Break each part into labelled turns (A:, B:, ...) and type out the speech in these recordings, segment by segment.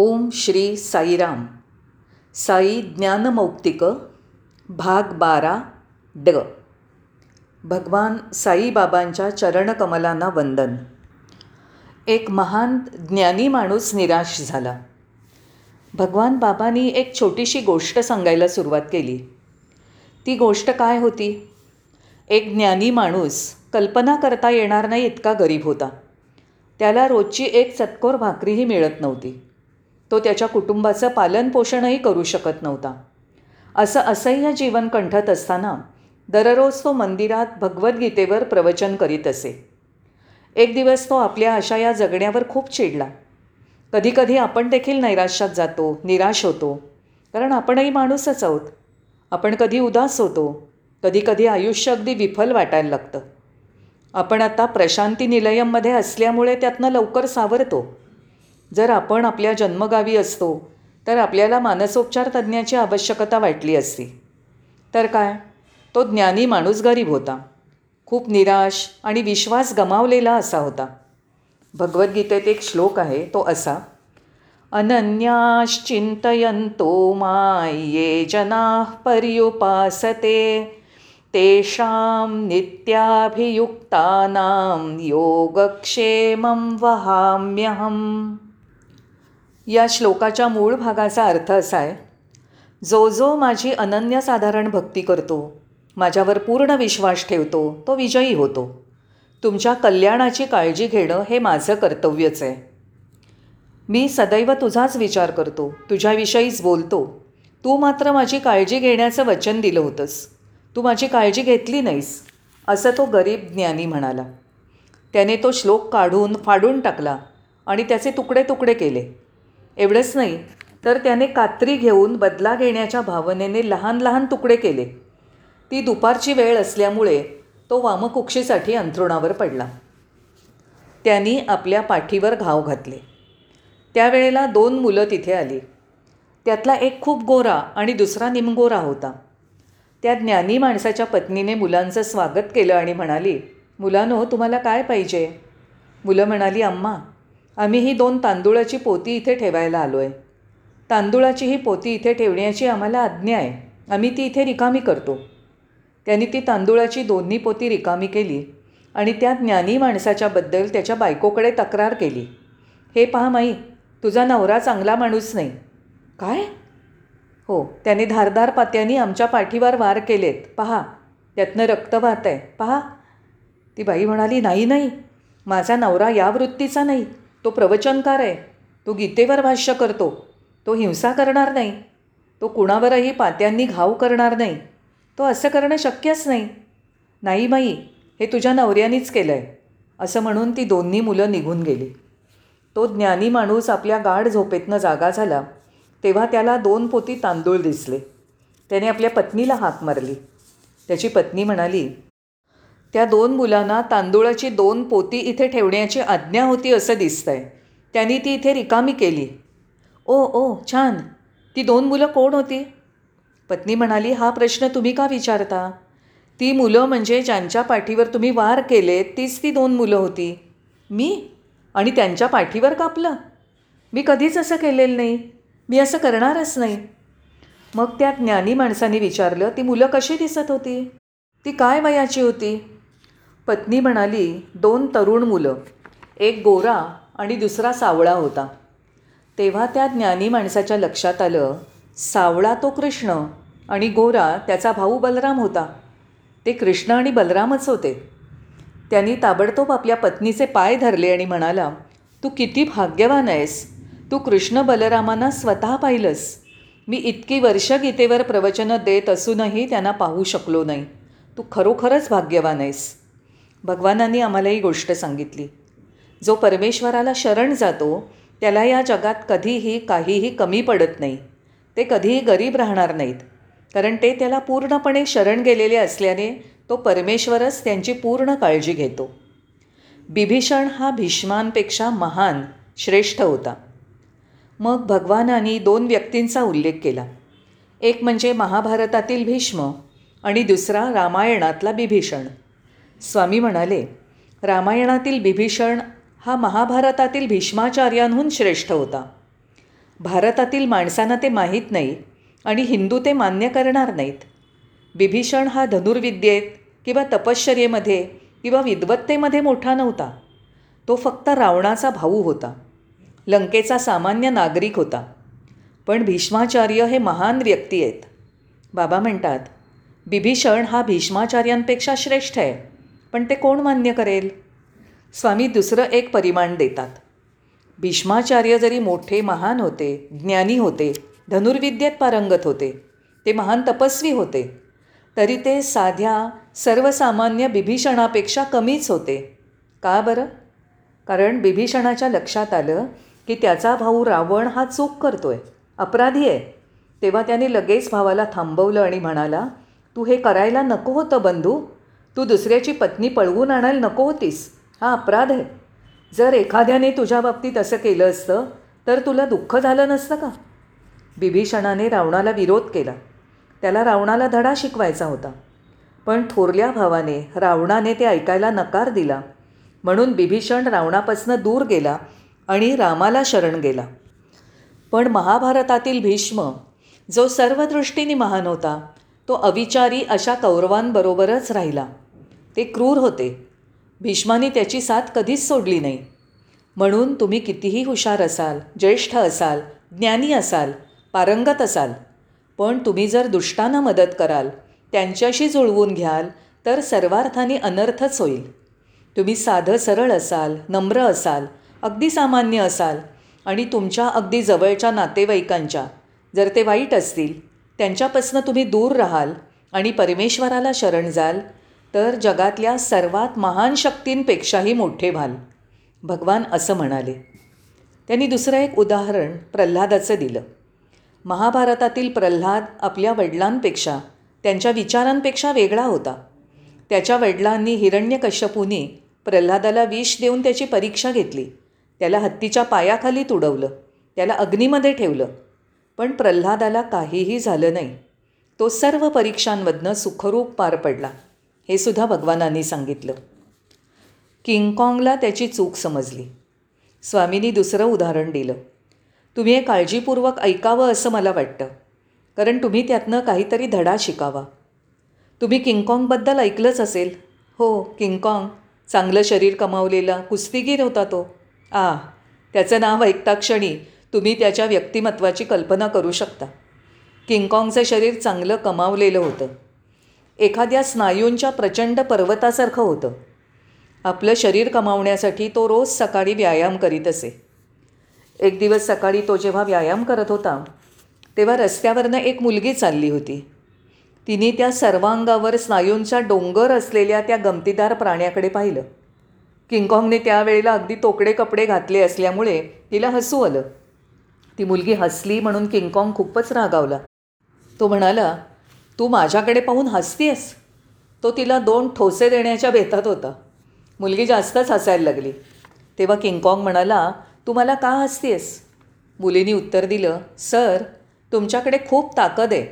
A: ओम श्री साईराम साई ज्ञानमौक्तिक भाग बारा ड. भगवान साईबाबांच्या चरणकमलांना वंदन. एक महान ज्ञानी माणूस निराश झाला. भगवान बाबांनी एक छोटीशी गोष्ट सांगायला सुरुवात केली. ती गोष्ट काय होती? एक ज्ञानी माणूस कल्पना करता येणार नाही इतका गरीब होता. त्याला रोजची एक चतकोर भाकरीही मिळत नव्हती. तो त्याच्या कुटुंबाचं पालनपोषणही करू शकत नव्हता. असं असह्य जीवन कंठत असताना दररोज तो मंदिरात भगवद्गीतेवर प्रवचन करीत असे. एक दिवस तो आपल्या अशा या जगण्यावर खूप चिडला. कधीकधी आपण देखील नैराश्यात जातो निराश होतो कारण आपणही माणूसच आहोत. आपण कधी उदास होतो कधीकधी आयुष्य अगदी विफल वाटायला लागतं. आपण आता प्रशांती निलयममध्ये असल्यामुळे त्यातनं लवकर सावरतो. जर आपण आपल्या जन्मगावी असतो तर आपल्याला मानसोपचार तज्ज्ञाची आवश्यकता वाटली असती. तर काय? तो ज्ञानी माणूस गरीब होता. खूप निराश आणि विश्वास गमावलेला असा होता. भगवद्गीतेत एक श्लोक आहे तो असा अनन्याश्चिंतयंतो माये जना पर्युपासते तेषां नित्याभियुक्तानां योगक्षेमं वहाम्यहम्। या श्लोकाच्या मूळ भागाचा अर्थ असा आहे जो जो माझी अनन्यसाधारण भक्ती करतो माझ्यावर पूर्ण विश्वास ठेवतो तो विजयी होतो. तुमच्या कल्याणाची काळजी घेणं हे माझं कर्तव्यच आहे. मी सदैव तुझाच विचार करतो तुझ्याविषयीच बोलतो. तू मात्र माझी काळजी घेण्याचं वचन दिलं होतंस. तू माझी काळजी घेतली नाहीस असं तो गरीब ज्ञानी म्हणाला. त्याने तो श्लोक काढून फाडून टाकला आणि त्याचे तुकडे तुकडे केले. एवढंच नाही तर त्याने कात्री घेऊन बदला घेण्याच्या भावनेने लहान लहान तुकडे केले. ती दुपारची वेळ असल्यामुळे तो वामकुक्षीसाठी अंथरुणावर पडला. त्यांनी आपल्या पाठीवर घाव घातले. त्यावेळेला दोन मुलं तिथे आली. त्यातला एक खूप गोरा आणि दुसरा निमगोरा होता. त्या ज्ञानी माणसाच्या पत्नीने मुलांचं स्वागत केलं आणि म्हणाली मुलानो तुम्हाला काय पाहिजे? मुलं म्हणाली अम्मा आम्ही ही दोन तांदुळाची पोती इथे ठेवायला आलो आहे तांदुळाची ही पोती इथे ठेवण्याची आम्हाला आज्ञा आहे. आम्ही ती इथे रिकामी करतो. त्यांनी ती तांदुळाची दोन्ही पोती रिकामी केली आणि त्या ज्ञानी माणसाच्याबद्दल त्याच्या बायकोकडे तक्रार केली. हे पहा माई तुझा नवरा चांगला माणूस नाही. काय? हो त्याने धारदार पात्यांनी आमच्या पाठीवर वार केलेत. पहा त्यातनं रक्त वाहत आहे पहा. ती बाई म्हणाली नाही नाही. माझा नवरा या वृत्तीचा नाही. तो प्रवचनकार आहे तो गीतेवर भाष्य करतो तो हिंसा करणार नाही तो कुणावरही पात्यांनी घाव करणार नाही तो असं करणं शक्यच नाही. नाही बाई हे तुझ्या नवऱ्यानीच केलं आहे असं म्हणून ती दोन्ही मुलं निघून गेली. तो ज्ञानी माणूस आपल्या गाढ झोपेतनं जागा झाला तेव्हा त्याला दोन पोती तांदूळ दिसले. त्याने आपल्या पत्नीला हाक मारली. त्याची पत्नी म्हणाली त्या दोन मुलांना तांदूळाची दोन पोती इथे ठेवण्याची आज्ञा होती असं दिसतं आहे त्यांनी ती इथे रिकामी केली. ओ ओ छान. ती दोन मुलं कोण होती? पत्नी म्हणाली हा प्रश्न तुम्ही का विचारता? ती मुलं म्हणजे ज्यांच्या पाठीवर तुम्ही वार केले तीच ती दोन मुलं होती. मी? आणि त्यांच्या पाठीवर कापलं? मी कधीच असं केलेलं नाही. मी असं करणारच नाही. मग त्या ज्ञानी माणसाने विचारलं ती मुलं कशी दिसत होती? ती काय वयाची होती? पत्नी म्हणाली दोन तरुण मुलं एक गोरा आणि दुसरा सावळा होता. तेव्हा त्या ज्ञानी माणसाच्या लक्षात आलं सावळा तो कृष्ण आणि गोरा त्याचा भाऊ बलराम होता. ते कृष्ण आणि बलरामच होते. त्यांनी ताबडतोब आपल्या पत्नीचे पाय धरले आणि म्हणाला तू किती भाग्यवान आहेस. तू कृष्ण बलरामांना स्वतः पाहिलंस. मी इतकी वर्ष गीतेवर प्रवचनं देत असूनही त्यांना पाहू शकलो नाही. तू खरोखरच भाग्यवान आहेस. भगवानांनी आम्हाला ही गोष्ट सांगितली. जो परमेश्वराला शरण जातो त्याला या जगात कधीही काहीही कमी पडत नाही. ते कधीही गरीब राहणार नाहीत. कारण ते त्याला पूर्णपणे शरण गेलेले असल्याने तो परमेश्वरच त्यांची पूर्ण काळजी घेतो. बिभीषण हा भीष्मांपेक्षा महान श्रेष्ठ होता. मग भगवानाने दोन व्यक्तींचा उल्लेख केला. एक म्हणजे महाभारतातील भीष्म आणि दुसरा रामायणातला बिभीषण. स्वामी म्हणाले रामायणातील बिभीषण हा महाभारतातील भीष्माचार्यांहून श्रेष्ठ होता. भारतातील माणसांना ते माहीत नाही आणि हिंदू ते मान्य करणार नाहीत. बिभीषण हा धनुर्विद्येत किंवा तपश्चर्येमध्ये किंवा विद्वत्तेमध्ये मोठा नव्हता. तो फक्त रावणाचा भाऊ होता. लंकेचा सामान्य नागरिक होता. पण भीष्माचार्य हे महान व्यक्ती आहेत. बाबा म्हणतात बिभीषण हा भीष्माचार्यांपेक्षा श्रेष्ठ आहे. पण ते कोण मान्य करेल? स्वामी दुसरं एक परिमाण देतात. भीष्माचार्य जरी मोठे महान होते ज्ञानी होते धनुर्विद्येत पारंगत होते ते महान तपस्वी होते तरी ते साध्या सर्वसामान्य बिभीषणापेक्षा कमीच होते. का बरं? कारण बिभीषणाच्या लक्षात आलं की त्याचा भाऊ रावण हा चूक करतो आहे अपराधी आहे. तेव्हा त्याने लगेच भावाला थांबवलं आणि म्हणाला तू हे करायला नको होतं बंधू तू दुसऱ्याची पत्नी पळवून आणायला नको होतीस. हा अपराध आहे. जर एखाद्याने तुझ्या बाबतीत असं केलं असतं तर तुला दुःख झालं नसतं का? बिभीषणाने रावणाला विरोध केला. त्याला रावणाला धडा शिकवायचा होता. पण थोरल्या भावाने रावणाने ते ऐकायला नकार दिला. म्हणून बिभीषण रावणापासनं दूर गेला आणि रामाला शरण गेला. पण महाभारतातील भीष्म जो सर्व दृष्टीने महान होता तो अविचारी अशा कौरवांबरोबरच राहिला. ते क्रूर होते. भीष्माने त्याची साथ कधीच सोडली नाही. म्हणून तुम्ही कितीही हुशार असाल ज्येष्ठ असाल ज्ञानी असाल पारंगत असाल पण तुम्ही जर दुष्टांना मदत कराल त्यांच्याशी जुळवून घ्याल तर सर्वार्थाने अनर्थच होईल. तुम्ही साधं सरळ असाल नम्र असाल अगदी सामान्य असाल आणि तुमच्या अगदी जवळच्या नातेवाईकांच्या जर ते वाईट असतील त्यांच्यापासनं तुम्ही दूर राहाल आणि परमेश्वराला शरण जाल तर जगातल्या सर्वात महान शक्तींपेक्षाही मोठे व्हाल. भगवान असं म्हणाले. त्यांनी दुसरं एक उदाहरण प्रल्हादाचं दिलं. महाभारतातील प्रल्हाद आपल्या वडिलांपेक्षा त्यांच्या विचारांपेक्षा वेगळा होता. त्याच्या वडिलांनी हिरण्यकश्यपूनी प्रल्हादाला विष देऊन त्याची परीक्षा घेतली. त्याला हत्तीच्या पायाखाली तुडवलं. त्याला अग्नीमध्ये ठेवलं. पण प्रल्हादाला काहीही झालं नाही. तो सर्व परीक्षांमधनं सुखरूप पार पडला. हे सुद्धा भगवानांनी सांगितलं. किंगकॉंगला त्याची चूक समजली. स्वामींनी दुसरं उदाहरण दिलं. तुम्ही हे काळजीपूर्वक ऐकावं असं मला वाटतं कारण तुम्ही त्यातनं काहीतरी धडा शिकावा. तुम्ही किंगकॉंगबद्दल ऐकलंच असेल. हो किंगकॉंग चांगलं शरीर कमावलेला कुस्तीगीर होता तो. आ त्याचं नाव ऐकता क्षणी तुम्ही त्याच्या व्यक्तिमत्वाची कल्पना करू शकता. किंगकॉंगचं शरीर चांगलं कमावलेलं होतं. एखाद्या स्नायूंच्या प्रचंड पर्वतासारखं होतं. आपलं शरीर कमावण्यासाठी तो रोज सकाळी व्यायाम करीत असे. एक दिवस सकाळी तो जेव्हा व्यायाम करत होता तेव्हा रस्त्यावरनं एक मुलगी चालली होती. तिने त्या सर्वांगावर स्नायूंचा डोंगर असलेल्या त्या गमतीदार प्राण्याकडे पाहिलं. किंगकॉंगने त्यावेळेला अगदी तोकडे कपडे घातले असल्यामुळे तिला हसू आलं. ती मुलगी हसली म्हणून किंगकॉंग खूपच रागावला. तो म्हणाला तू माझ्याकडे पाहून हसतीयस तो तिला दोन ठोसे देण्याच्या बेतात होता. मुलगी जास्तच हसायला लागली. तेव्हा किंगकॉंग म्हणाला तू मला का हसतीयस मुलीने उत्तर दिलं सर तुमच्याकडे खूप ताकद आहे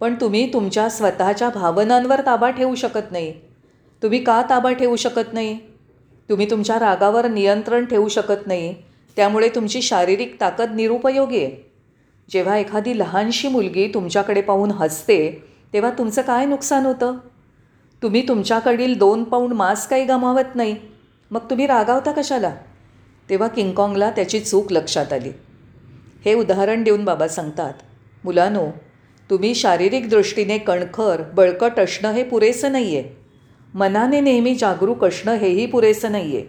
A: पण तुम्ही तुमच्या स्वतःच्या भावनांवर ताबा ठेवू शकत नाही. तुम्ही का ताबा ठेवू शकत नाही? तुम्ही तुमच्या रागावर नियंत्रण ठेवू शकत नाही त्यामुळे तुमची शारीरिक ताकद निरुपयोगी आहे. जेव्हा एखादी लहानशी मुलगी तुमच्याकडे पाहून हसते तेव्हा तुमचं काय नुकसान होतं? तुम्ही तुमच्याकडील दोन पाऊंड मांस काही गमावत नाही. मग तुम्ही रागावता कशाला? तेव्हा किंगकॉंगला त्याची चूक लक्षात आली. हे उदाहरण देऊन बाबा सांगतात मुलानो तुम्ही शारीरिक दृष्टीने कणखर बळकट असणं हे पुरेसं नाही आहे मनाने नेहमी जागरूक असणं हेही पुरेसं नाही आहे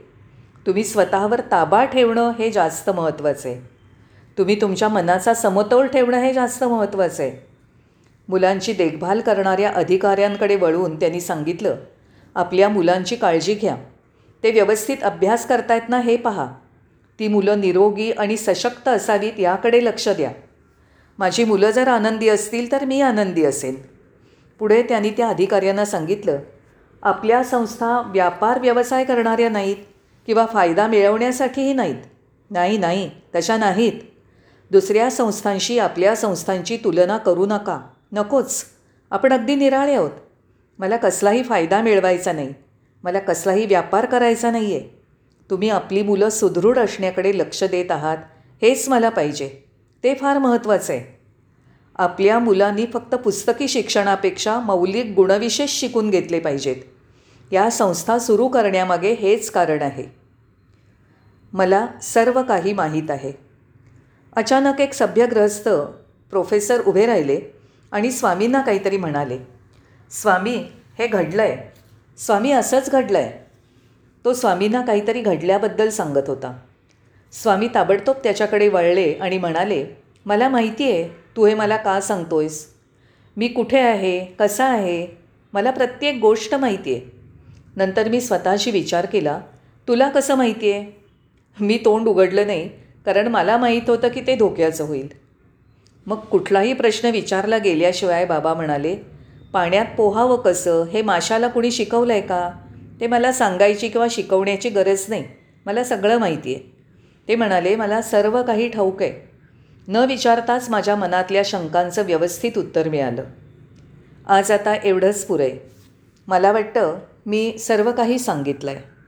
A: तुम्ही स्वतःवर ताबा ठेवणं हे जास्त महत्त्वाचं. आहे तुम्ही तुमच्या मनाचा समतोल ठेवणं हे जास्त महत्त्वाचं. आहे मुलांची देखभाल करणाऱ्या अधिकाऱ्यांकडे वळून त्यांनी सांगितलं आपल्या मुलांची काळजी घ्या. ते व्यवस्थित अभ्यास करतायत ना हे पहा. ती मुलं निरोगी आणि सशक्त असावीत याकडे लक्ष द्या. माझी मुलं जर आनंदी असतील तर मी आनंदी असेल पुढे त्यांनी त्या अधिकाऱ्यांना सांगितलं आपल्या संस्था व्यापार व्यवसाय करणाऱ्या नाहीत किंवा फायदा मिळवण्यासाठीही नाहीत. नाही नाही तशा नाहीत. दुसऱ्या संस्थांशी आपल्या संस्थांची तुलना करू नका. नकोच. आपण अगदी निराळे आहोत. मला कसलाही फायदा मिळवायचा नाही. मला कसलाही व्यापार करायचा नाही आहे तुम्ही आपली मुलं सुदृढ असण्याकडे लक्ष देत आहात हेच मला पाहिजे. ते फार महत्त्वाचं. आहे आपल्या मुलांनी फक्त पुस्तकी शिक्षणापेक्षा मौलिक गुणविशेष शिकून घेतले पाहिजेत. या संस्था सुरू करण्यामागे हेच कारण आहे. मला सर्व काही माहीत आहे. अचानक एक सभ्यग्रस्त प्रोफेसर उभे राहिले. आणि स्वामींना काहीतरी म्हणाले स्वामी हे घडलं आहे स्वामी असंच घडलं आहे तो स्वामींना काहीतरी घडल्याबद्दल सांगत होता. स्वामी ताबडतोब त्याच्याकडे वळले आणि म्हणाले मला माहिती आहे तू हे मला का सांगतोयस? मी कुठे आहे? कसा आहे? मला प्रत्येक गोष्ट माहिती आहे नंतर मी स्वतःशी विचार केला तुला कसं माहिती आहे मी तोंड उघडलं नाही कारण मला माहीत होतं की ते धोक्याचं होईल. मग कुठलाही प्रश्न विचारला गेल्याशिवाय बाबा म्हणाले पाण्यात पोहावं कसं? हे माशाला कुणी शिकवलं आहे का? ते मला सांगायची किंवा शिकवण्याची गरज नाही. मला सगळं माहिती आहे ते म्हणाले मला सर्व काही ठाऊक आहे. न विचारताच माझ्या मनातल्या शंकांचं व्यवस्थित उत्तर मिळालं. आज आता एवढंच पुरे. मला वाटतं मी सर्व काही सांगितलं आहे